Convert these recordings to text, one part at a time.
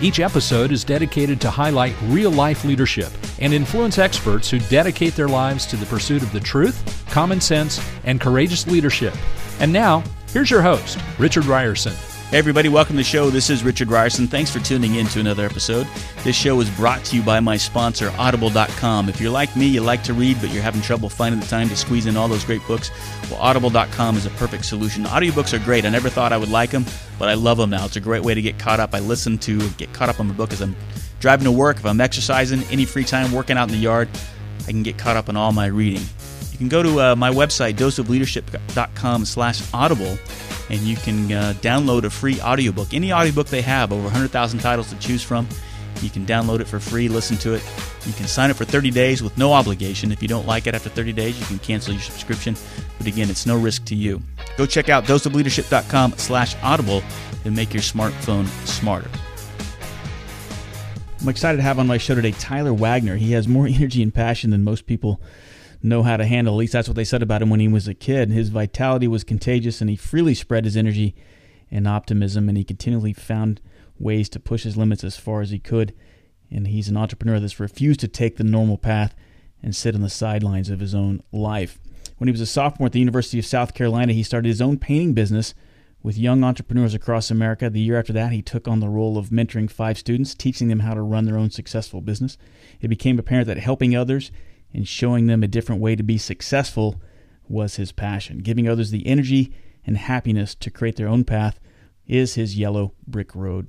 Each episode is dedicated to highlight real life leadership and influence experts who dedicate their lives to the pursuit of the truth, common sense, and courageous leadership. And now, here's your host, Richard Rierson. Everybody, welcome to the show. This is Richard Rierson. Thanks for tuning in to another episode. This show is brought to you by my sponsor, Audible.com. If you're like me, you like to read, but you're having trouble finding the time to squeeze in all those great books, well, Audible.com is a perfect solution. Audiobooks are great. I never thought I would like them, but I love them now. It's a great way to get caught up. I listen to, get caught up on the book as I'm driving to work, if I'm exercising, any free time, working out in the yard, I can get caught up on all my reading. You can go to uh, my website, doseofleadership.com slash audible, and you can uh, download a free audiobook. Any audiobook they have, over 100,000 titles to choose from. You can download it for free, listen to it. You can sign up for 30 days with no obligation. If you don't like it after 30 days, you can cancel your subscription. But again, it's no risk to you. Go check out doseofleadership.com slash audible and make your smartphone smarter. I'm excited to have on my show today Tyler Wagner. He has more energy and passion than most people know how to handle. At least that's what they said about him when he was a kid. His vitality was contagious, and he freely spread his energy and optimism, and he continually found ways to push his limits as far as he could. And he's an entrepreneur that's refused to take the normal path and sit on the sidelines of his own life. When he was a sophomore at the University of South Carolina, he started his own painting business with young entrepreneurs across America. The year after that, he took on the role of mentoring five students, teaching them how to run their own successful business. It became apparent that helping others and showing them a different way to be successful was his passion. Giving others the energy and happiness to create their own path is his yellow brick road.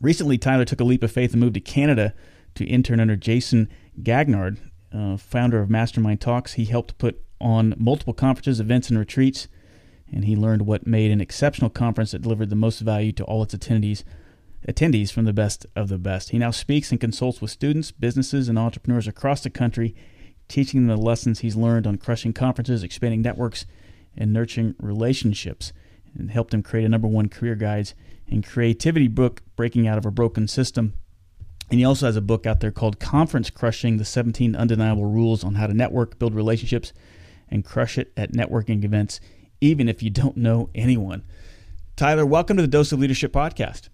Recently, Tyler took a leap of faith and moved to Canada to intern under Jason Gaignard, uh, founder of Mastermind Talks. He helped put on multiple conferences, events, and retreats, and he learned what made an exceptional conference that delivered the most value to all its attendees attendees from the best of the best. He now speaks and consults with students, businesses, and entrepreneurs across the country, teaching them the lessons he's learned on crushing conferences, expanding networks, and nurturing relationships, and helped them create a number one career guides and creativity book, Breaking Out of a Broken System. And he also has a book out there called Conference Crushing The 17 Undeniable Rules on How to Network, Build Relationships, and Crush It at Networking Events, even if you don't know anyone. Tyler, welcome to the Dose of Leadership podcast.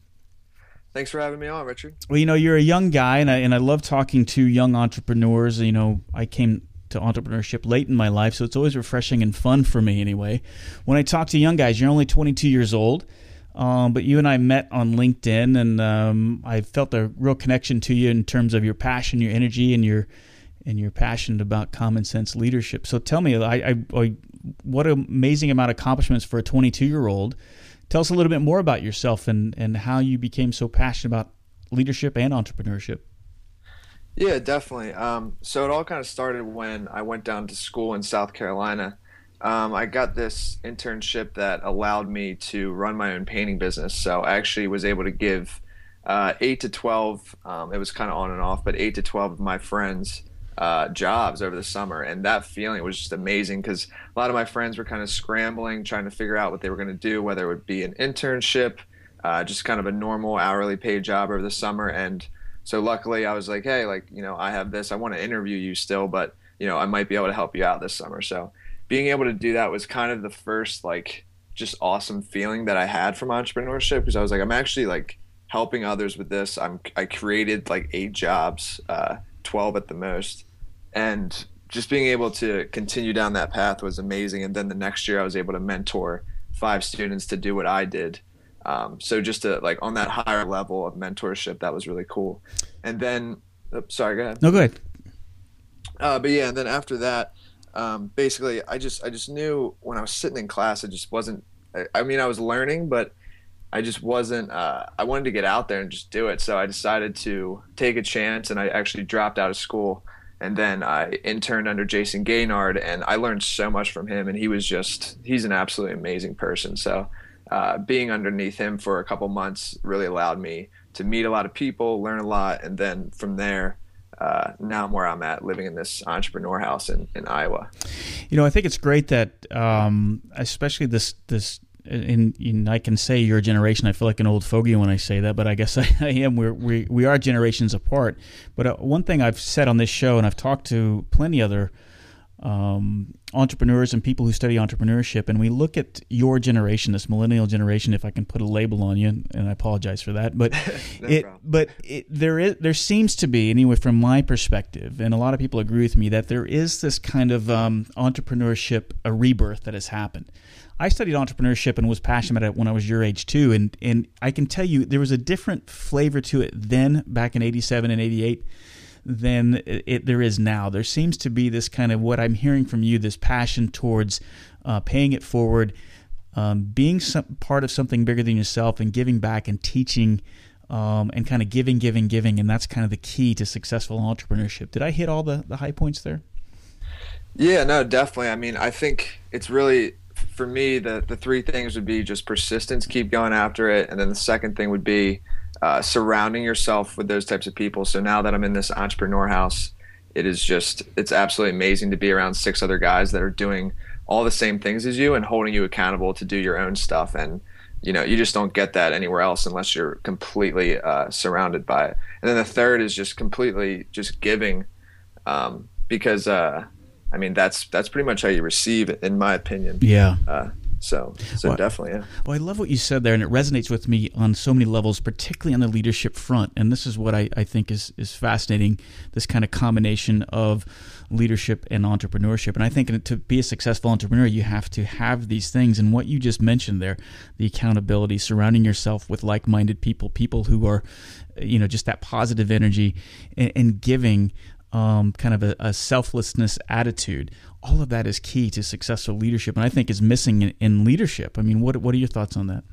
Thanks for having me on, Richard. Well, you know, you're a young guy, and I and I love talking to young entrepreneurs. You know, I came to entrepreneurship late in my life, so it's always refreshing and fun for me. Anyway, when I talk to young guys, you're only 22 years old, um, but you and I met on LinkedIn, and um, I felt a real connection to you in terms of your passion, your energy, and your and you're passionate about common sense leadership. So tell me, I, I, I what amazing amount of accomplishments for a 22 year old. Tell us a little bit more about yourself and, and how you became so passionate about leadership and entrepreneurship. Yeah, definitely. Um, so it all kind of started when I went down to school in South Carolina. Um, I got this internship that allowed me to run my own painting business. So I actually was able to give uh, eight to 12, um, it was kind of on and off, but eight to 12 of my friends uh, jobs over the summer, and that feeling was just amazing because a lot of my friends were kind of scrambling, trying to figure out what they were going to do, whether it would be an internship, uh, just kind of a normal hourly paid job over the summer, and so luckily I was like, hey, like you know, I have this, I want to interview you still, but you know, I might be able to help you out this summer. So being able to do that was kind of the first like just awesome feeling that I had from entrepreneurship because I was like, I'm actually like helping others with this. I'm I created like eight jobs, uh, twelve at the most and just being able to continue down that path was amazing. And then the next year, I was able to mentor five students to do what I did. Um, so just to like on that higher level of mentorship, that was really cool. And then, oops, sorry, go ahead. No, go ahead. Uh, but yeah, and then after that, um, basically, I just I just knew when I was sitting in class, it just wasn't. I, I mean, I was learning, but I just wasn't. Uh, I wanted to get out there and just do it. So I decided to take a chance, and I actually dropped out of school and then I interned under Jason Gaignard, and I learned so much from him. And he was just, he's an absolutely amazing person. So uh, being underneath him for a couple months really allowed me to meet a lot of people, learn a lot, and then from there, uh, now I'm where I'm at, living in this entrepreneur house in, in Iowa. You know, I think it's great that, um, especially this this. And, and, I can say your generation. I feel like an old fogey when I say that, but I guess I, I am. We're, we we are generations apart. But uh, one thing I've said on this show, and I've talked to plenty other um, entrepreneurs and people who study entrepreneurship, and we look at your generation, this millennial generation. If I can put a label on you, and I apologize for that, but no it, problem. but it, there is there seems to be anyway from my perspective, and a lot of people agree with me that there is this kind of um, entrepreneurship a rebirth that has happened. I studied entrepreneurship and was passionate about it when I was your age too, and and I can tell you there was a different flavor to it then back in '87 and '88 than it, there is now. There seems to be this kind of what I'm hearing from you, this passion towards uh, paying it forward, um, being some, part of something bigger than yourself, and giving back and teaching. Um, and kind of giving, giving, giving, and that's kind of the key to successful entrepreneurship. Did I hit all the, the high points there? Yeah, no, definitely. I mean, I think it's really for me the the three things would be just persistence, keep going after it, and then the second thing would be uh, surrounding yourself with those types of people. So now that I'm in this entrepreneur house, it is just it's absolutely amazing to be around six other guys that are doing all the same things as you and holding you accountable to do your own stuff and you know you just don't get that anywhere else unless you're completely uh, surrounded by it and then the third is just completely just giving um, because uh, i mean that's that's pretty much how you receive it in my opinion yeah uh, so, so well, definitely, yeah. Well, I love what you said there, and it resonates with me on so many levels, particularly on the leadership front. And this is what I, I think is is fascinating: this kind of combination of leadership and entrepreneurship. And I think to be a successful entrepreneur, you have to have these things. And what you just mentioned there, the accountability, surrounding yourself with like-minded people, people who are, you know, just that positive energy, and, and giving um, kind of a, a, selflessness attitude. All of that is key to successful leadership, and I think is missing in, in leadership. I mean, what what are your thoughts on that?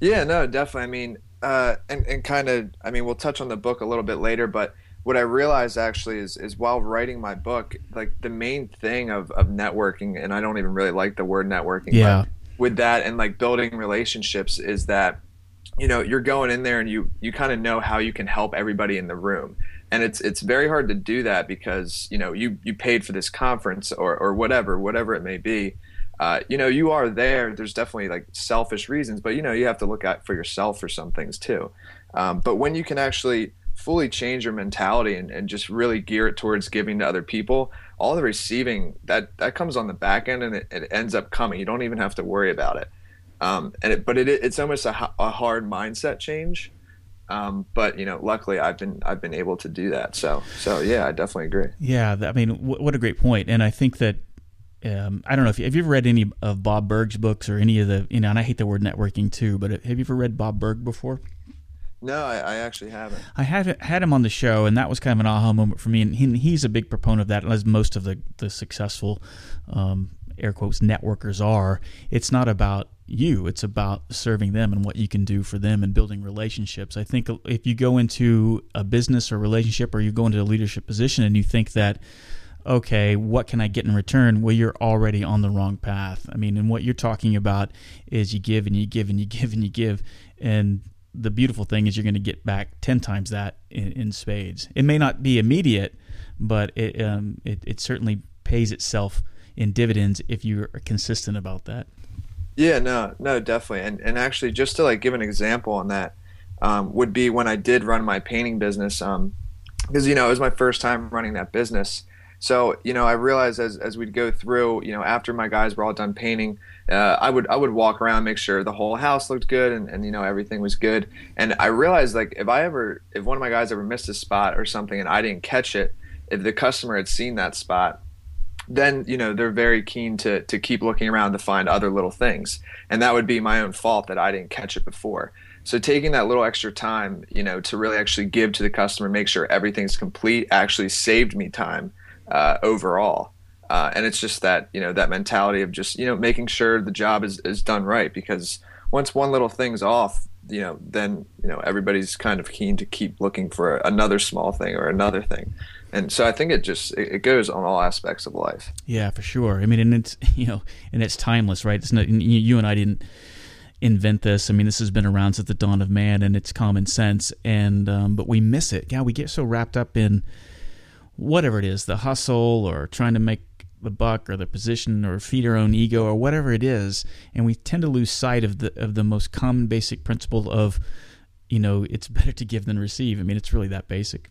Yeah, no, definitely. I mean, uh, and and kind of, I mean, we'll touch on the book a little bit later, but what I realized actually is is while writing my book, like the main thing of of networking, and I don't even really like the word networking, yeah. with that and like building relationships is that you know you're going in there and you you kind of know how you can help everybody in the room and it's it's very hard to do that because you know you you paid for this conference or or whatever whatever it may be. Uh, you know you are there. There's definitely like selfish reasons but you know you have to look out for yourself for some things too. Um, but when you can actually fully change your mentality and, and just really gear it towards giving to other people all the receiving that that comes on the back end and it, it ends up coming. You don't even have to worry about it. Um, and it, but it, it's almost a, a hard mindset change um, but you know, luckily I've been I've been able to do that. So so yeah, I definitely agree. Yeah, I mean, w- what a great point. And I think that um, I don't know if you, have you ever read any of Bob Burg's books or any of the you know, and I hate the word networking too, but have you ever read Bob Burg before? No, I, I, actually haven't. I had had him on the show, and that was kind of an aha moment for me. And he, he's a big proponent of that, as most of the the successful, um, air quotes, networkers are. It's not about you. It's about serving them and what you can do for them and building relationships. I think if you go into a business or relationship or you go into a leadership position and you think that, okay, what can I get in return? Well, you're already on the wrong path. I mean, and what you're talking about is you give and you give and you give and you give. And the beautiful thing is you're going to get back 10 times that in, in spades. It may not be immediate, but it, um, it, it certainly pays itself in dividends if you're consistent about that. Yeah, no, no, definitely. And and actually, just to like give an example on that, um, would be when I did run my painting business. Um, because you know it was my first time running that business. So you know I realized as as we'd go through, you know, after my guys were all done painting, uh, I would I would walk around, make sure the whole house looked good, and, and you know everything was good. And I realized like if I ever if one of my guys ever missed a spot or something and I didn't catch it, if the customer had seen that spot, then you know they're very keen to to keep looking around to find other little things. And that would be my own fault that i didn't catch it before. So taking that little extra time you know to really actually give to the customer make sure everything's complete actually saved me time uh, overall. Uh, and it's just that you know that mentality of just you know making sure the job is, is done right. Because once one little thing's off you know then you know everybody's kind of keen to keep looking for another small thing or another thing and so I think it just it goes on all aspects of life. Yeah, for sure. I mean, and it's you know, and it's timeless, right? It's not you and I didn't invent this. I mean, this has been around since the dawn of man, and it's common sense. And um, but we miss it. Yeah, we get so wrapped up in whatever it is, the hustle or trying to make the buck or the position or feed our own ego or whatever it is, and we tend to lose sight of the of the most common basic principle of, you know, it's better to give than receive. I mean, it's really that basic.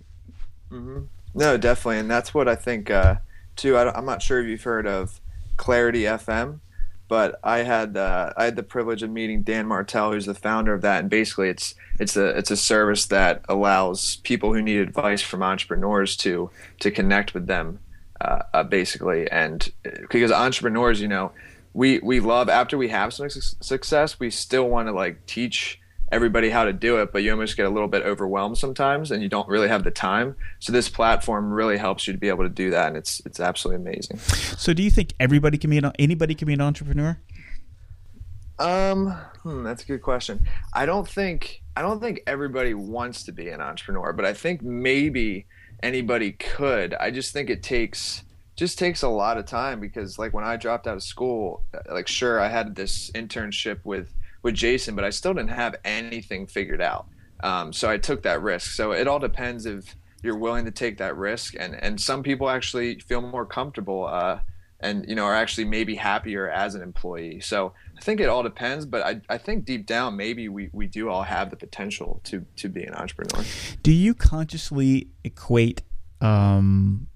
Mm-hmm. No, definitely, and that's what I think uh, too. I am not sure if you've heard of Clarity FM, but I had uh, I had the privilege of meeting Dan Martell, who's the founder of that, and basically it's it's a it's a service that allows people who need advice from entrepreneurs to to connect with them, uh, uh, basically, and because entrepreneurs, you know, we we love after we have some success, we still want to like teach everybody how to do it, but you almost get a little bit overwhelmed sometimes and you don't really have the time. So this platform really helps you to be able to do that and it's it's absolutely amazing. So do you think everybody can be an anybody can be an entrepreneur? Um, hmm, that's a good question. I don't think I don't think everybody wants to be an entrepreneur, but I think maybe anybody could. I just think it takes just takes a lot of time because like when I dropped out of school, like sure I had this internship with with Jason, but I still didn't have anything figured out. Um, so I took that risk. So it all depends if you're willing to take that risk, and and some people actually feel more comfortable. Uh, and you know are actually maybe happier as an employee so i think it all depends but i, I think deep down maybe we, we do all have the potential to to be an entrepreneur do you consciously equate um,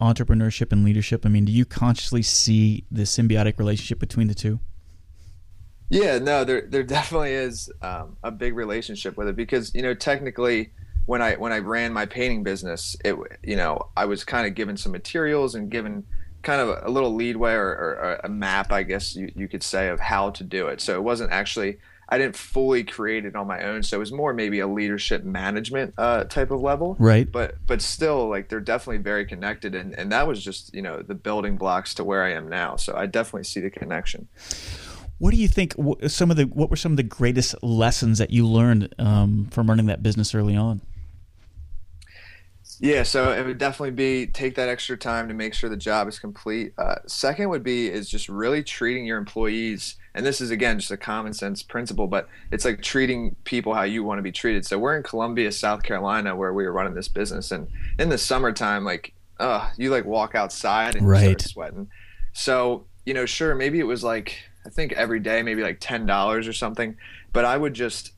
entrepreneurship and leadership i mean do you consciously see the symbiotic relationship between the two yeah, no, there there definitely is um, a big relationship with it because you know technically when I when I ran my painting business, it you know I was kind of given some materials and given kind of a, little leadway or, or, a map, I guess you, you could say, of how to do it. So it wasn't actually I didn't fully create it on my own, so it was more maybe a leadership management uh, type of level. Right. But but still, like they're definitely very connected, and and that was just you know the building blocks to where I am now. So I definitely see the connection. What do you think? Some of the what were some of the greatest lessons that you learned um, from running that business early on? Yeah, so it would definitely be take that extra time to make sure the job is complete. Uh, second would be is just really treating your employees, and this is again just a common sense principle, but it's like treating people how you want to be treated. So we're in Columbia, South Carolina, where we were running this business, and in the summertime, like, uh, you like walk outside and right. start sweating. So you know, sure, maybe it was like I think every day, maybe like ten dollars or something. But I would just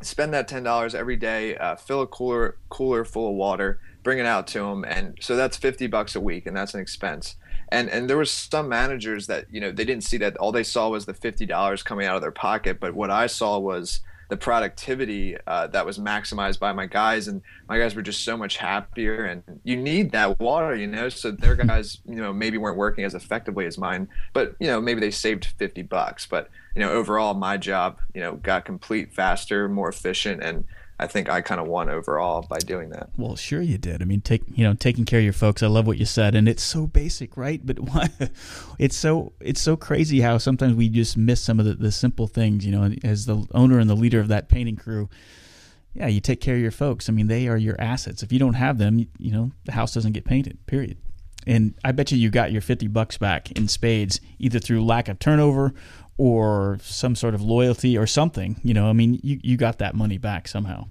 spend that ten dollars every day, uh, fill a cooler cooler full of water, bring it out to them, and so that's fifty bucks a week, and that's an expense. And and there was some managers that you know they didn't see that. All they saw was the fifty dollars coming out of their pocket. But what I saw was the productivity uh, that was maximized by my guys and my guys were just so much happier and you need that water you know? So their guys you know maybe weren't working as effectively as mine but you know maybe they saved 50 bucks but you know overall my job you know got complete faster more efficient and I think I kind of won overall by doing that. Well, sure you did. I mean, take you know, taking care of your folks. I love what you said, and it's so basic, right? But why, it's so it's so crazy how sometimes we just miss some of the, the simple things. You know, as the owner and the leader of that painting crew, yeah, you take care of your folks. I mean, they are your assets. If you don't have them, you know, the house doesn't get painted. Period. And I bet you you got your fifty bucks back in spades, either through lack of turnover or some sort of loyalty or something. You know, I mean, you, you got that money back somehow.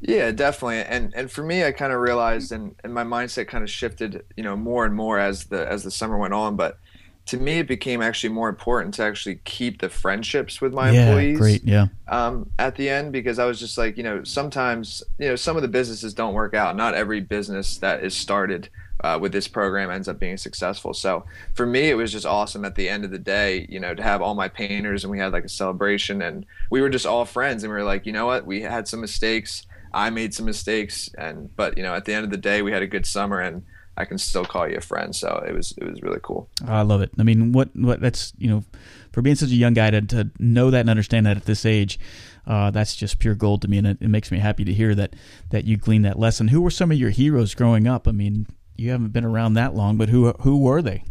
Yeah, definitely. And and for me, I kind of realized, and, and my mindset kind of shifted, you know, more and more as the as the summer went on. But to me, it became actually more important to actually keep the friendships with my yeah, employees. Great, yeah. Um, at the end, because I was just like, you know, sometimes, you know, some of the businesses don't work out. Not every business that is started uh, with this program ends up being successful. So for me, it was just awesome at the end of the day, you know, to have all my painters and we had like a celebration and we were just all friends and we were like, you know what, we had some mistakes. I made some mistakes and, but you know, at the end of the day, we had a good summer and I can still call you a friend. So it was, it was really cool. I love it. I mean, what, what that's, you know, for being such a young guy to, to know that and understand that at this age, uh, that's just pure gold to me, and it, it, makes me happy to hear that that you gleaned that lesson. Who were some of your heroes growing up? I mean, you haven't been around that long, but who who were they?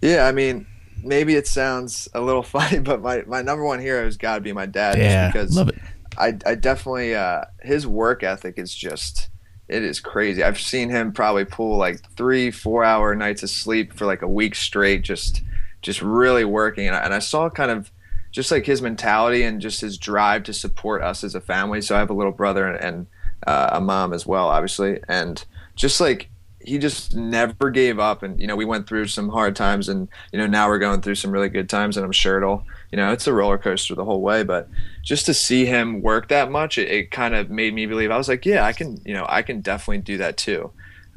Yeah, I mean, maybe it sounds a little funny, but my, my number one hero has got to be my dad. Yeah, because love it. I I definitely uh, his work ethic is just it is crazy. I've seen him probably pull like three four hour nights of sleep for like a week straight, just just really working, and I, and I saw kind of just like his mentality and just his drive to support us as a family. So I have a little brother and, and uh, a mom as well, obviously, and just like he just never gave up. And you know we went through some hard times and you know now we're going through some really good times and i'm sure it'll you know it's a roller coaster the whole way. But just to see him work that much it, it kind of made me believe i was like yeah i can you know i can definitely do that too.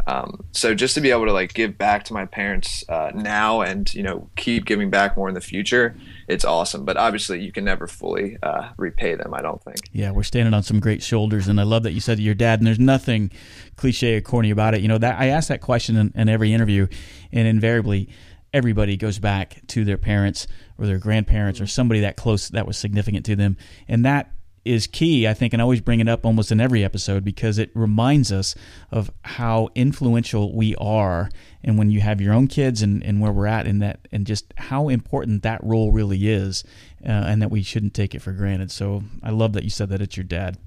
Um, so just to be able to like give back to my parents uh, now and you know keep giving back more in the future it's awesome but obviously you can never fully uh, repay them i don't think. Yeah we're standing on some great shoulders and i love that you said your dad and there's nothing cliche or corny about it. You know that i ask that question in, in every interview and invariably everybody goes back to their parents or their grandparents or somebody that close that was significant to them and that is key, I think, and I always bring it up almost in every episode because it reminds us of how influential we are and when you have your own kids and, and where we're at in that and just how important that role really is uh, and that we shouldn't take it for granted. So I love that you said that it's your dad.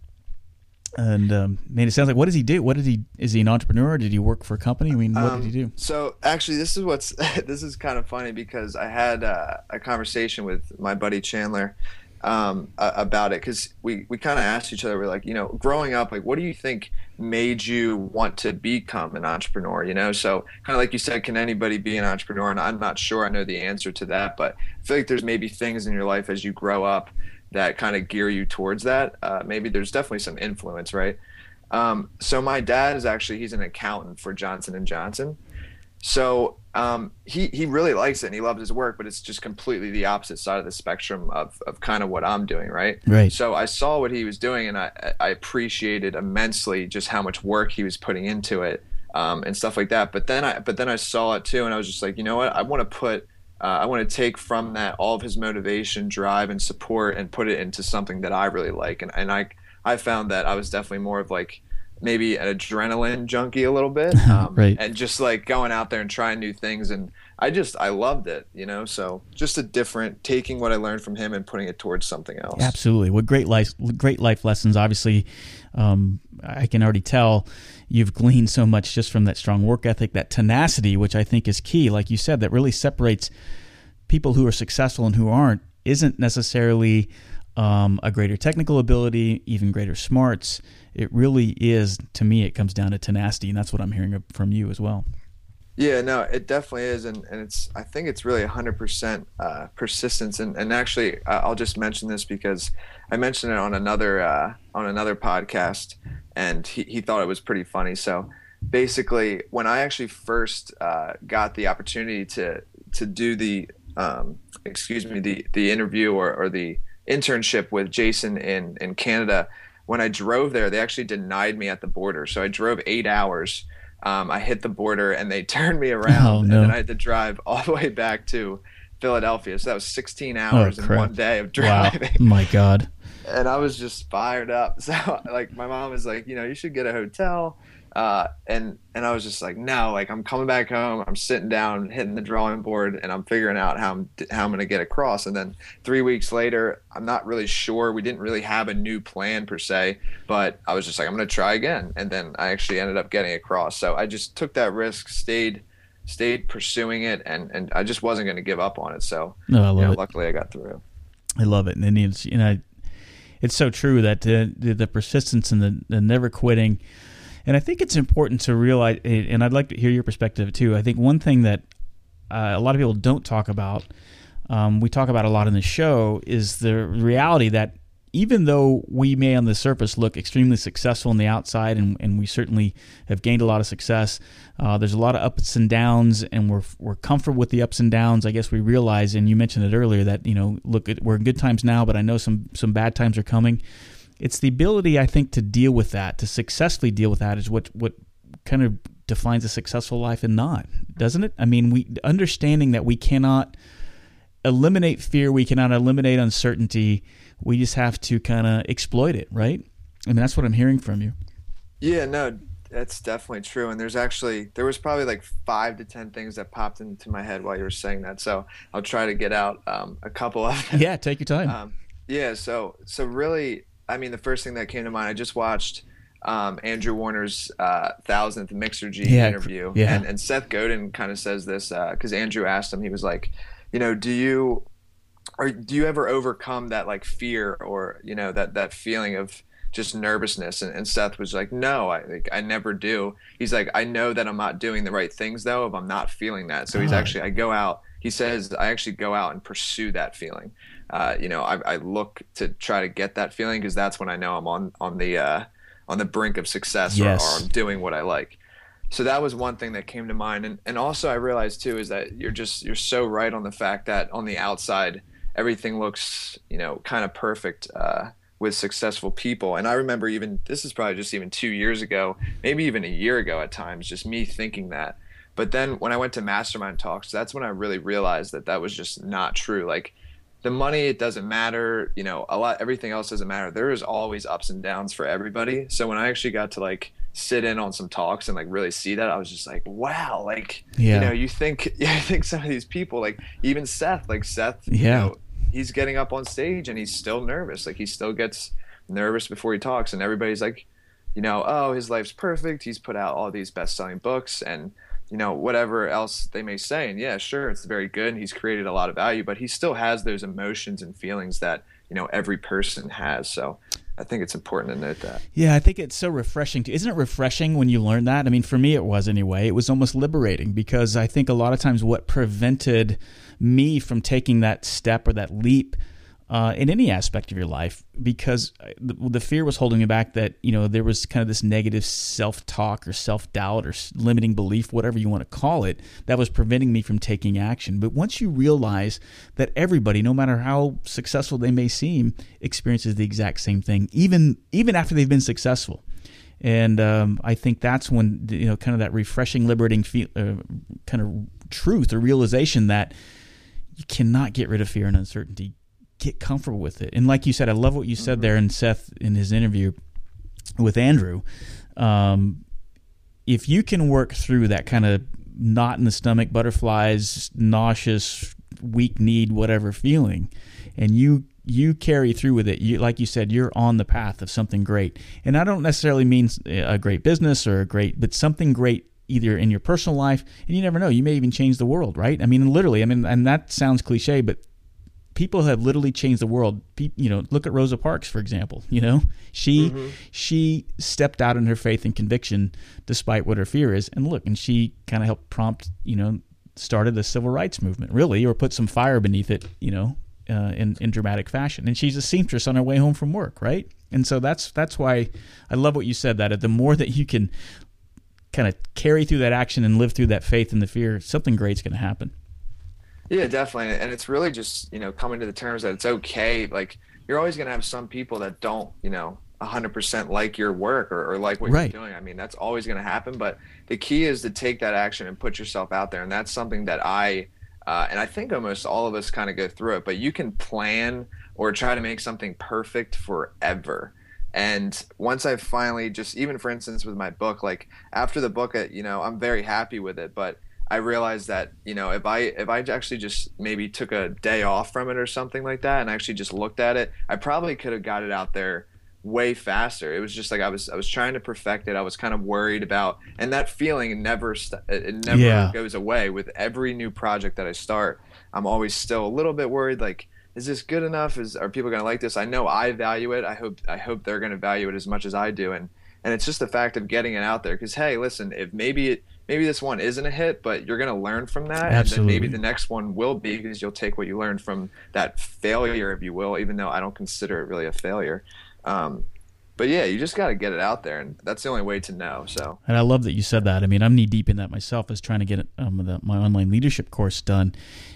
And um, man, it sounds like what does he do? What did he? Is he an entrepreneur? Did he work for a company? I mean, what um, did he do? So actually, this is what's this is kind of funny because I had uh, a conversation with my buddy Chandler, um, about it because we, we kind of asked each other, we're like, you know, growing up, like, what do you think made you want to become an entrepreneur? You know, so kind of like you said, can anybody be an entrepreneur? And I'm not sure I know the answer to that, but I feel like there's maybe things in your life as you grow up that kind of gear you towards that. Uh, maybe there's definitely some influence, right? Um, so my dad is actually he's an accountant for Johnson and Johnson. So um, he he really likes it and he loves his work, but it's just completely the opposite side of the spectrum of, of kind of what I'm doing, right? Right. So I saw what he was doing and I I appreciated immensely just how much work he was putting into it um, and stuff like that. But then I but then I saw it too and I was just like, you know what? I want to put uh, I want to take from that all of his motivation, drive, and support and put it into something that I really like. And and I I found that I was definitely more of like maybe an adrenaline junkie a little bit um, right. and just like going out there and trying new things and i just i loved it you know? So just a different taking what i learned from him and putting it towards something else. Absolutely. What great life great life lessons. Obviously um, i can already tell you've gleaned so much just from that strong work ethic that tenacity which i think is key. Like you said that really separates people who are successful and who aren't isn't necessarily um, a greater technical ability even greater smarts it really is to me it comes down to tenacity and that's what i'm hearing from you as well. Yeah no it definitely is and, and it's i think it's really 100% uh, persistence and, and actually i'll just mention this because i mentioned it on another uh, on another podcast and he, he thought it was pretty funny. So basically when i actually first uh, got the opportunity to to do the um, excuse me the the interview or, or the internship with jason in in canada when I drove there, they actually denied me at the border. So I drove eight hours. Um, I hit the border and they turned me around, oh, no. and then I had to drive all the way back to Philadelphia. So that was 16 hours oh, in one day of driving. Wow. My God. And I was just fired up. So like my mom was like, you know, you should get a hotel. Uh, and and I was just like, no, like I'm coming back home. I'm sitting down, hitting the drawing board, and I'm figuring out how I'm how I'm gonna get across. And then three weeks later, I'm not really sure. We didn't really have a new plan per se, but I was just like, I'm gonna try again. And then I actually ended up getting across. So I just took that risk, stayed stayed pursuing it, and and I just wasn't gonna give up on it. So no, I love you know, it. Luckily, I got through. I love it, and it's you know, it's so true that the the persistence and the, the never quitting and I think it's important to realize, and I'd like to hear your perspective too. I think one thing that uh, a lot of people don't talk about, um, we talk about a lot in the show, is the reality that even though we may on the surface look extremely successful on the outside, and, and we certainly have gained a lot of success, uh, there's a lot of ups and downs, and we're we're comfortable with the ups and downs. I guess we realize, and you mentioned it earlier, that you know, look, we're in good times now, but I know some some bad times are coming it's the ability I think to deal with that, to successfully deal with that, is what what kind of defines a successful life and not, doesn't it? I mean, we understanding that we cannot eliminate fear, we cannot eliminate uncertainty. We just have to kind of exploit it, right? I mean, that's what I'm hearing from you. Yeah, no, that's definitely true. And there's actually there was probably like five to ten things that popped into my head while you were saying that. So I'll try to get out um, a couple of them. Yeah, take your time. Um, yeah, so so really, I mean, the first thing that came to mind, I just watched um, Andrew Warner's uh, thousandth Mixergy yeah, interview, yeah. and, and Seth Godin kind of says this because uh, Andrew asked him, he was like, you know, do you or do you ever overcome that like fear or you know that that feeling of just nervousness? And, and Seth was like no I like I never do. He's like I know that I'm not doing the right things though if I'm not feeling that. So he's actually I go out he says I actually go out and pursue that feeling uh, you know I, I look to try to get that feeling because that's when I know I'm on on the uh, on the brink of success yes. or, or I'm doing what I like. So that was one thing that came to mind. And and also I realized too is that you're just you're so right on the fact that on the outside everything looks you know kind of perfect uh, with successful people. And i remember even this is probably just even two years ago maybe even a year ago at times just me thinking that. But then when i went to mastermind talks that's when i really realized that that was just not true. Like the money it doesn't matter you know a lot everything else doesn't matter there is always ups and downs for everybody so when i actually got to like sit in on some talks and like really see that i was just like wow like yeah. you know you think yeah, i think some of these people like even seth like seth yeah you know, he's getting up on stage and he's still nervous. Like he still gets nervous before he talks, and everybody's like, you know, oh, his life's perfect. He's put out all these best-selling books and you know whatever else they may say. And yeah, sure, it's very good. And he's created a lot of value, but he still has those emotions and feelings that you know every person has. So I think it's important to note that. Yeah, I think it's so refreshing. To, isn't it refreshing when you learn that? I mean, for me, it was anyway. It was almost liberating because I think a lot of times what prevented me from taking that step or that leap uh, in any aspect of your life because the, the, fear was holding me back that you know there was kind of this negative self-talk or self-doubt or limiting belief whatever you want to call it that was preventing me from taking action but once you realize that everybody no matter how successful they may seem experiences the exact same thing even even after they've been successful and um, I think that's when you know kind of that refreshing liberating feel, uh, kind of truth or realization that you cannot get rid of fear and uncertainty. Get comfortable with it. And like you said, I love what you said mm-hmm. there in Seth in his interview with Andrew. Um, if you can work through that kind of knot in the stomach, butterflies, nauseous, weak need, whatever feeling, and you you carry through with it. You like you said, you're on the path of something great. And I don't necessarily mean a great business or a great, but something great either in your personal life, and you never know, you may even change the world, right? I mean, literally, I mean, and that sounds cliche, but people have literally changed the world. you know, look at Rosa Parks, for example. You know, she mm-hmm. she stepped out in her faith and conviction despite what her fear is, and look, and she kind of helped prompt, you know, started the civil rights movement, really, or put some fire beneath it, you know, uh, in in dramatic fashion. And she's a seamstress on her way home from work, right? And so that's that's why I love what you said. That the more that you can kind of carry through that action and live through that faith and the fear, something great's going to happen. Yeah, definitely. And it's really just, you know, coming to the terms that it's okay. Like, you're always going to have some people that don't, you know, 100% like your work or, or like what right. you're doing. I mean, that's always going to happen. But the key is to take that action and put yourself out there. And that's something that I, uh, and I think almost all of us kind of go through it, but you can plan or try to make something perfect forever. And once I finally just, even for instance, with my book, like after the book, uh, you know, I'm very happy with it, but I realized that, you know, if I, if I actually just maybe took a day off from it or something like that and actually just looked at it, I probably could have got it out there way faster. It was just like I was I was trying to perfect it. I was kind of worried about, and that feeling never st- it never yeah. goes away with every new project that I start. I'm always still a little bit worried, like is this good enough? Is are people going to like this? I know I value it. I hope I hope they're going to value it as much as I do. And and it's just the fact of getting it out there. Because hey, listen, if maybe it maybe this one isn't a hit, but you're going to learn from that, Absolutely. and then maybe the next one will be because you'll take what you learned from that failure, if you will. Even though I don't consider it really a failure. Um, but yeah, you just got to get it out there, and that's the only way to know. So, and I love that you said that. I mean, I'm knee deep in that myself, as trying to get um, the, my online leadership course done,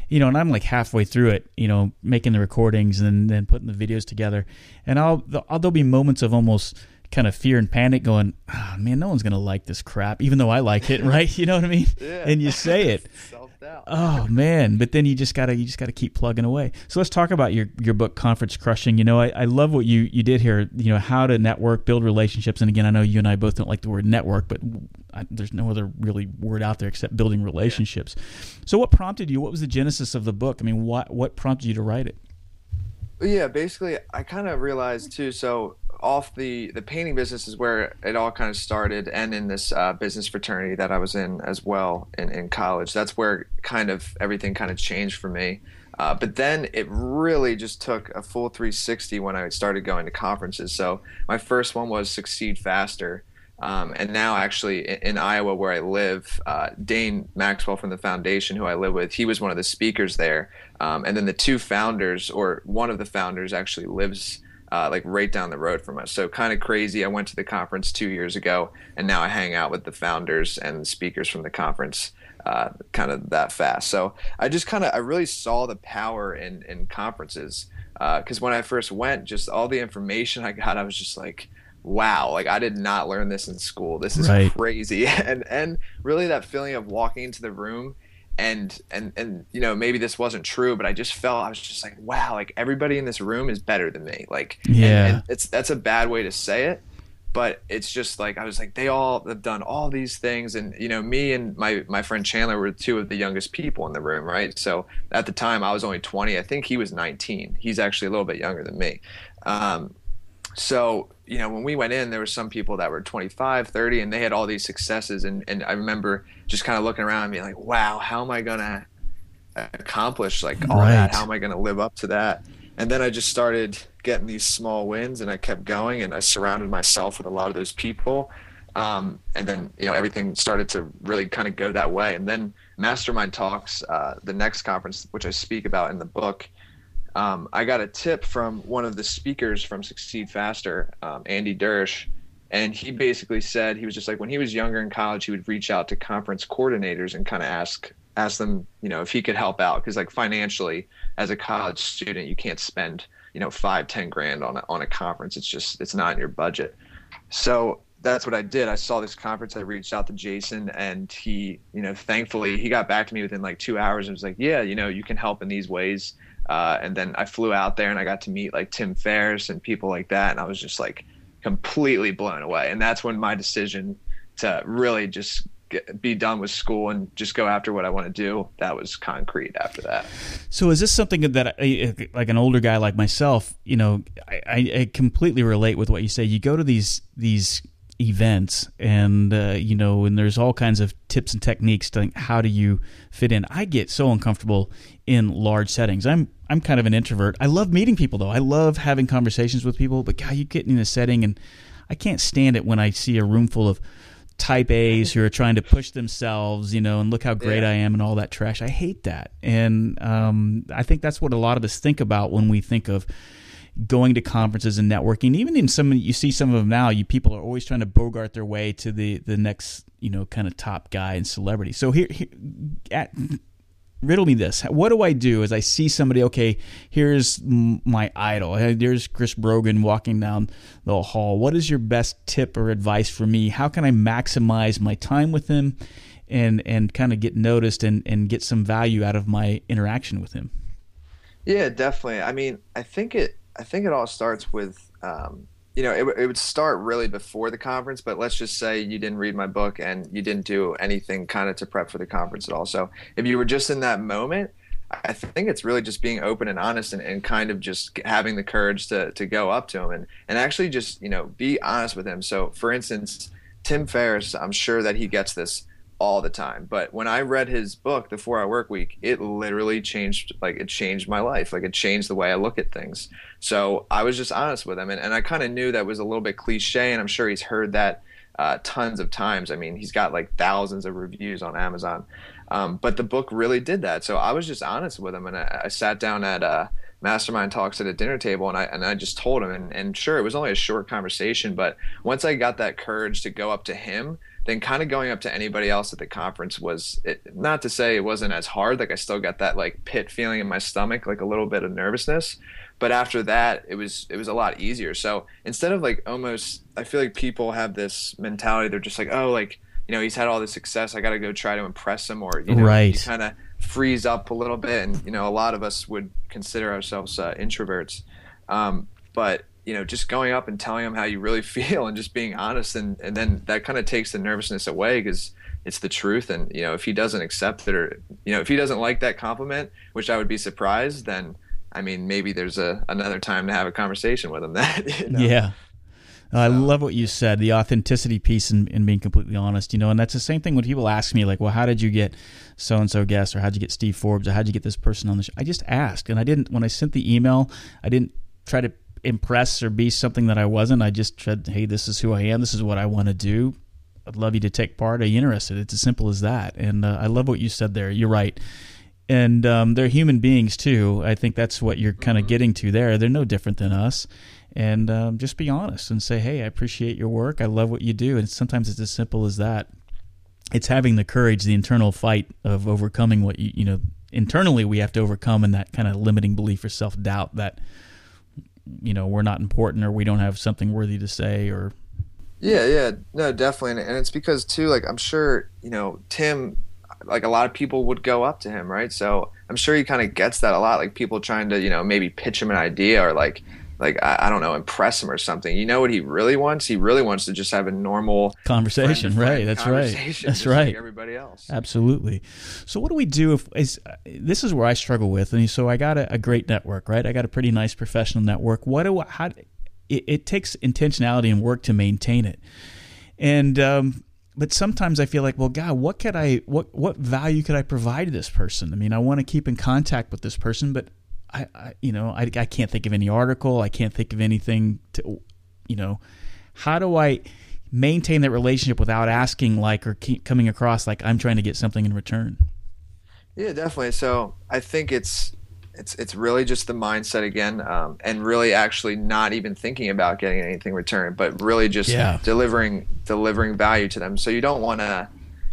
you know, and I'm like halfway through it, you know, making the recordings and then putting the videos together, and I'll, I'll there'll be moments of almost kind of fear and panic going, oh, man, no one's going to like this crap, even though I like it, right? You know what I mean? Yeah. And you say it. oh man, but then you just gotta you just gotta keep plugging away. So let's talk about your your book, Conference Crushing. You know, I, I love what you you did here. You know, how to network, build relationships, and again, I know you and I both don't like the word network, but I, there's no other really word out there except building relationships. Yeah. So, what prompted you? What was the genesis of the book? I mean, what what prompted you to write it? Yeah, basically, I kind of realized too. So off the the painting business is where it all kind of started, and in this uh, business fraternity that I was in as well in, in college. That's where kind of everything kind of changed for me. Uh, but then it really just took a full 360 when I started going to conferences. So my first one was Succeed Faster. Um, and now, actually, in, in, Iowa, where I live, uh, Dane Maxwell from the foundation, who I live with, he was one of the speakers there. Um, and then the two founders, or one of the founders, actually lives uh, like right down the road from us. So kind of crazy. I went to the conference two years ago, and now I hang out with the founders and the speakers from the conference. Uh, kind of that fast. So I just kind of I really saw the power in in conferences because uh, when I first went, just all the information I got, I was just like, wow, like I did not learn this in school. This is right. crazy. And and really that feeling of walking into the room and and and you know maybe this wasn't true but i just felt i was just like wow like everybody in this room is better than me. Like yeah and, and it's that's a bad way to say it but it's just like I was like they all have done all these things. And you know me and my my friend Chandler were two of the youngest people in the room right? So at the time I was only 20 I think he was 19 he's actually a little bit younger than me. Um, so you know when we went in there were some people that were 25 30 and they had all these successes. And, and I remember just kind of looking around and being like wow how am I gonna accomplish like all right. that how am I gonna live up to that and then I just started getting these small wins and I kept going and I surrounded myself with a lot of those people. Um, and then, you know, everything started to really kind of go that way. And then Mastermind Talks, uh, the next conference, which I speak about in the book, um, I got a tip from one of the speakers from Succeed Faster, um, Andy Drish. And he basically said he was just like when he was younger in college, he would reach out to conference coordinators and kind of ask ask them, you know, if he could help out because like financially, as a college student, you can't spend you know five ten grand on a, on a conference. It's just it's not in your budget. So that's what I did. I saw this conference. I reached out to Jason, and he, you know, thankfully he got back to me within like two hours and was like, "Yeah, you know, you can help in these ways." Uh, and then I flew out there and I got to meet like Tim Ferriss and people like that, and I was just like completely blown away. And that's when my decision to really just get, be done with school and just go after what I want to do. That was concrete after that. So is this something that, I, like an older guy like myself, you know, I, I completely relate with what you say. You go to these these events and uh, you know and there's all kinds of tips and techniques to how do you fit in i get so uncomfortable in large settings i'm i'm kind of an introvert i love meeting people though i love having conversations with people but god you get in a setting and i can't stand it when i see a room full of type A's who are trying to push themselves, you know, and look how great yeah. I am and all that trash. I hate that. And um, I think that's what a lot of us think about when we think of going to conferences and networking. Even in some, you see some of them now, you people are always trying to bogart their way to the, the next, you know, kind of top guy and celebrity. So here, here at, riddle me this. What do I do as I see somebody? Okay, here's my idol. There's Chris Brogan walking down the hall. What is your best tip or advice for me? How can I maximize my time with him, and and kind of get noticed and and get some value out of my interaction with him? Yeah, definitely. I mean, I think it. I think it all starts with um, you know, it, it would start really before the conference, but let's just say you didn't read my book and you didn't do anything kind of to prep for the conference at all. So if you were just in that moment, I think it's really just being open and honest and, and kind of just having the courage to, to go up to him and, and actually just, you know, be honest with him. So for instance, Tim Ferriss, I'm sure that he gets this all the time. But when I read his book, The Four Hour Work Week, it literally changed like it changed my life. Like it changed the way I look at things. So I was just honest with him, and, and I kind of knew that was a little bit cliche, and I'm sure he's heard that uh, tons of times. I mean, he's got like thousands of reviews on Amazon. Um, but the book really did that. So I was just honest with him, and I, I sat down at uh, mastermind talks at a dinner table, and I and I just told him, and, and sure, it was only a short conversation, but once I got that courage to go up to him then kind of going up to anybody else at the conference was it, not to say it wasn't as hard like i still got that like pit feeling in my stomach like a little bit of nervousness but after that it was it was a lot easier so instead of like almost i feel like people have this mentality they're just like oh like you know he's had all this success i got to go try to impress him or you know right. you kind of freeze up a little bit and you know a lot of us would consider ourselves uh, introverts um, but you know, just going up and telling him how you really feel and just being honest. And, and then that kind of takes the nervousness away because it's the truth. And, you know, if he doesn't accept it or, you know, if he doesn't like that compliment, which I would be surprised, then, I mean, maybe there's a, another time to have a conversation with him that, you know? yeah. Uh, I love what you said, the authenticity piece and, and, being completely honest, you know, and that's the same thing when people ask me, like, well, how did you get so and so guest, or how'd you get Steve Forbes, or how'd you get this person on the show? I just asked, and I didn't, when I sent the email, I didn't try to impress or be something that I wasn't. I just said, hey, this is who I am, this is what I want to do. I'd love you to take part. Are you interested? It's as simple as that. And uh, I love what you said there. You're right and um, they're human beings too. I think that's what you're kind of mm-hmm. getting to there. They're no different than us, and um, just be honest and say, "Hey, I appreciate your work. I love what you do." And sometimes it's as simple as that. It's having the courage, the internal fight of overcoming what you you know internally we have to overcome, and that kind of limiting belief or self doubt that you know we're not important or we don't have something worthy to say or. Yeah, yeah, no, definitely, and it's because too, like I'm sure you know Tim like a lot of people would go up to him, right? So I'm sure he kind of gets that a lot. Like people trying to, you know, maybe pitch him an idea or like, like I, I, don't know, impress him or something. You know what he really wants? He really wants to just have a normal conversation, right? That's conversation, right. That's right. Like everybody else, absolutely. So what do we do if is this is where I struggle with? And so I got a, a great network, right? I got a pretty nice professional network. What do I, how? It, it takes intentionality and work to maintain it, and um, but sometimes I feel like, well, God, what could I, what, what value could I provide to this person? I mean, I want to keep in contact with this person, but I, I you know, I, I can't think of any article. I can't think of anything to, you know, how do I maintain that relationship without asking like, or coming across like I'm trying to get something in return? Yeah, definitely. So I think it's, it's it's really just the mindset again, um, and really actually not even thinking about getting anything returned, but really just yeah. delivering delivering value to them. So you don't want to,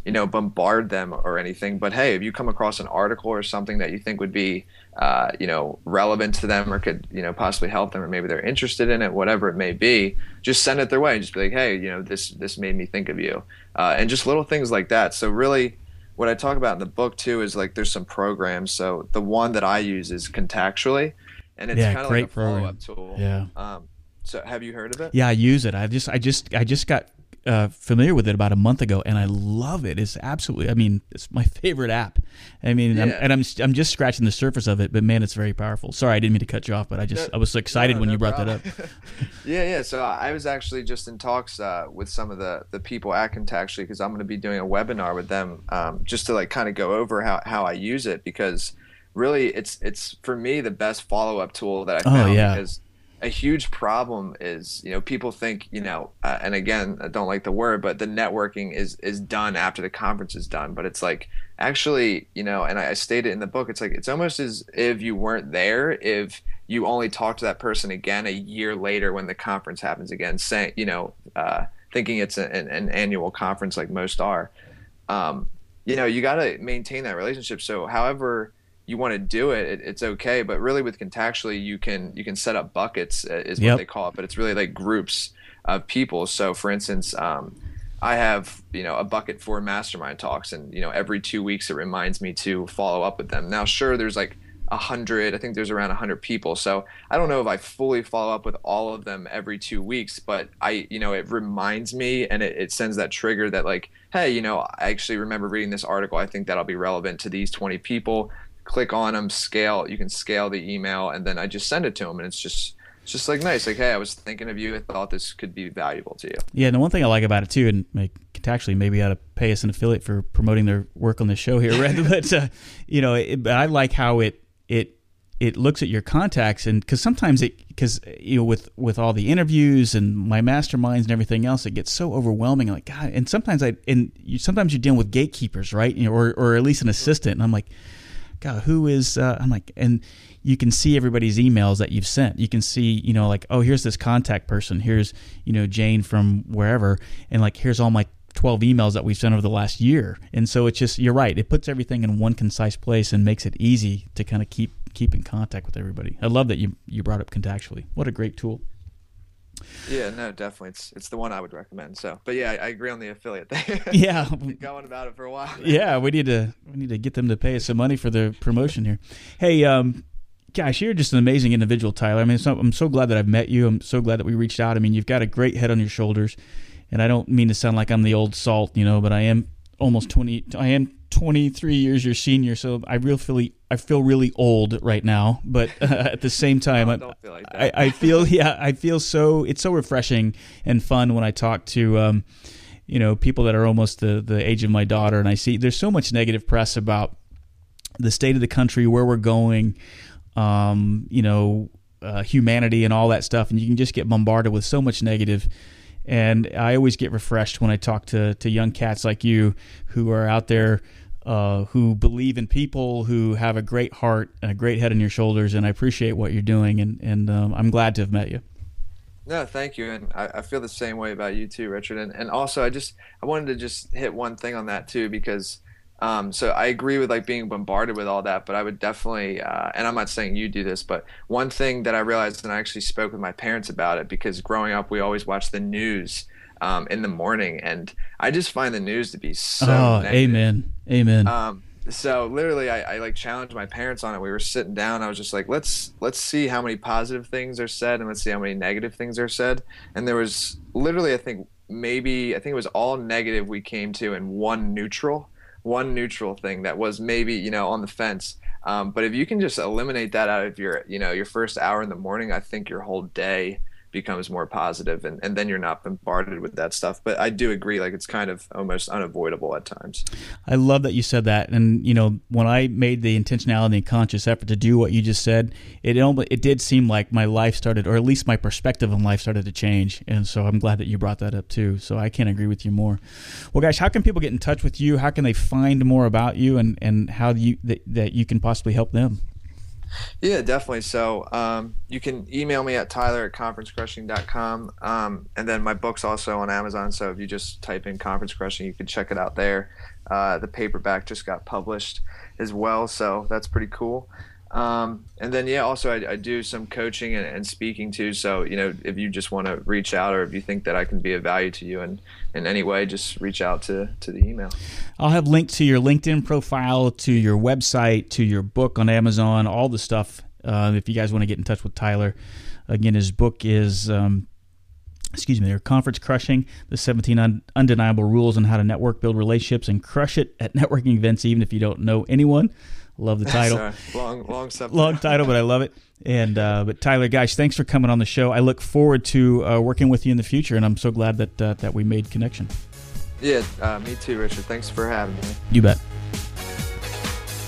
you know, bombard them or anything. But hey, if you come across an article or something that you think would be, uh, you know, relevant to them or could you know possibly help them, or maybe they're interested in it, whatever it may be, just send it their way. And just be like, hey, you know, this this made me think of you, uh, and just little things like that. So really what I talk about in the book too is like there's some programs. So the one that I use is Contactually, and it's yeah, kind of like a follow up tool. Yeah. Um, so have you heard of it? Yeah, I use it. I just I just I just got uh, familiar with it about a month ago, and I love it. It's absolutely, I mean, it's my favorite app. I mean, yeah. I'm, and I'm I'm just scratching the surface of it, but man, it's very powerful. Sorry, I didn't mean to cut you off, but I just no, I was so excited no, when no you brought problem. that up. yeah, yeah. So I was actually just in talks uh, with some of the the people at Contactually because I'm going to be doing a webinar with them um, just to like kind of go over how how I use it because really it's it's for me the best follow up tool that I oh, found oh, yeah. because a huge problem is you know people think you know uh, and again I don't like the word but the networking is is done after the conference is done. But it's like actually you know and I, I stated in the book it's like it's almost as if you weren't there if you only talk to that person again a year later when the conference happens again saying you know uh, thinking it's a, an, an, annual conference like most are. Um, you know you got to maintain that relationship. So however you want to do it, it, it's okay. But really, with contactually, you can you can set up buckets uh, is yep. what they call it. But it's really like groups of people. So, for instance, um, I have you know a bucket for mastermind talks, and you know every two weeks it reminds me to follow up with them. Now, sure, there's like a hundred. I think there's around a hundred people. So I don't know if I fully follow up with all of them every two weeks, but I you know it reminds me and it, it sends that trigger that like hey you know I actually remember reading this article. I think that'll be relevant to these 20 people click on them, scale. You can scale the email, and then I just send it to them, and it's just it's just like nice. Like, hey, I was thinking of you. I thought this could be valuable to you. Yeah, and the one thing I like about it too, and like actually maybe ought to pay us an affiliate for promoting their work on the show here, right? but uh, you know, it, I like how it it it looks at your contacts and because sometimes it because you know with with all the interviews and my masterminds and everything else it gets so overwhelming like god and sometimes i and you, sometimes you're dealing with gatekeepers right you know, or or at least an assistant and i'm like God, who is? Uh, I'm like, and you can see everybody's emails that you've sent. You can see, you know, like, oh, here's this contact person. Here's, you know, Jane from wherever, and like, here's all my 12 emails that we've sent over the last year. And so it's just, you're right. It puts everything in one concise place and makes it easy to kind of keep keep in contact with everybody. I love that you you brought up contactually. What a great tool. Yeah, no, definitely. It's it's the one I would recommend. So, but yeah, I, I agree on the affiliate thing. yeah, been going about it for a while. yeah, we need to we need to get them to pay us some money for the promotion here. Hey, um, gosh, you're just an amazing individual, Tyler. I mean, so, I'm so glad that I've met you. I'm so glad that we reached out. I mean, you've got a great head on your shoulders, and I don't mean to sound like I'm the old salt, you know, but I am almost twenty. I am 23 years your senior, so I real feel I feel really old right now. But uh, at the same time, Oh, don't feel like I. I feel yeah, I feel so it's so refreshing and fun when I talk to um, you know people that are almost the the age of my daughter, and I see there's so much negative press about the state of the country, where we're going, um, you know, uh, humanity and all that stuff, and you can just get bombarded with so much negative. And I always get refreshed when I talk to to young cats like you who are out there. Uh, who believe in people, who have a great heart and a great head on your shoulders, and I appreciate what you're doing, and and um, I'm glad to have met you. No, thank you, and I, I feel the same way about you too, Richard. And and also, I just I wanted to just hit one thing on that too because, um, so I agree with like being bombarded with all that, but I would definitely, uh, and I'm not saying you do this, but one thing that I realized, and I actually spoke with my parents about it because growing up we always watched the news um, in the morning, and I just find the news to be so. oh, negative. amen, amen. Um, so literally, I, I like challenged my parents on it. We were sitting down. I was just like, let's let's see how many positive things are said, and let's see how many negative things are said. And there was literally, I think maybe I think it was all negative we came to, and one neutral, one neutral thing that was maybe you know on the fence. Um, but if you can just eliminate that out of your you know your first hour in the morning, I think your whole day becomes more positive and, and then you're not bombarded with that stuff but i do agree like it's kind of almost unavoidable at times I love that you said that, and you know when I made the intentionality and conscious effort to do what you just said, it it did seem like my life started, or at least my perspective on life started to change, and so I'm glad that you brought that up too. So I can't agree with you more. Well, guys, how can people get in touch with you? How can they find more about you, and and how you that, that you can possibly help them? Yeah, definitely. So um, you can email me at tyler at conferencecrushing.com. Um, and then my book's also on Amazon. So if you just type in Conference Crushing, you can check it out there. Uh, the paperback just got published as well. So that's pretty cool. Um, and then, yeah, also I, I do some coaching and, and speaking too. So, you know, if you just want to reach out or if you think that I can be of value to you in, in any way, just reach out to, to the email. I'll have links to your LinkedIn profile, to your website, to your book on Amazon, all the stuff. Uh, if you guys want to get in touch with Tyler, again, his book is, um, excuse me, they're Conference Crushing, the 17 un- Undeniable Rules on How to Network, Build Relationships, and Crush It at Networking Events, even if you don't know anyone. Love the title. Sorry, long, long, subtitle. Long title, but I love it. And uh, but Tyler, guys, thanks for coming on the show. I look forward to uh, working with you in the future, and I'm so glad that uh, that we made connection. Yeah, uh, me too, Richard. Thanks for having me. You bet.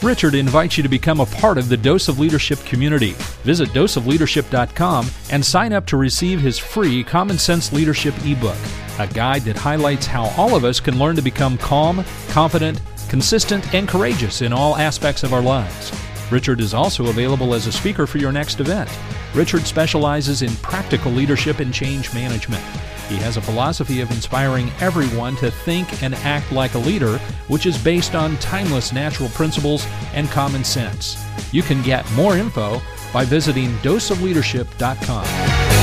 Richard invites you to become a part of the Dose of Leadership community. Visit doseofleadership.com and sign up to receive his free Common Sense Leadership ebook, a guide that highlights how all of us can learn to become calm, confident, consistent, and courageous in all aspects of our lives. Richard is also available as a speaker for your next event. Richard specializes in practical leadership and change management. He has a philosophy of inspiring everyone to think and act like a leader, which is based on timeless natural principles and common sense. You can get more info by visiting doseofleadership.com.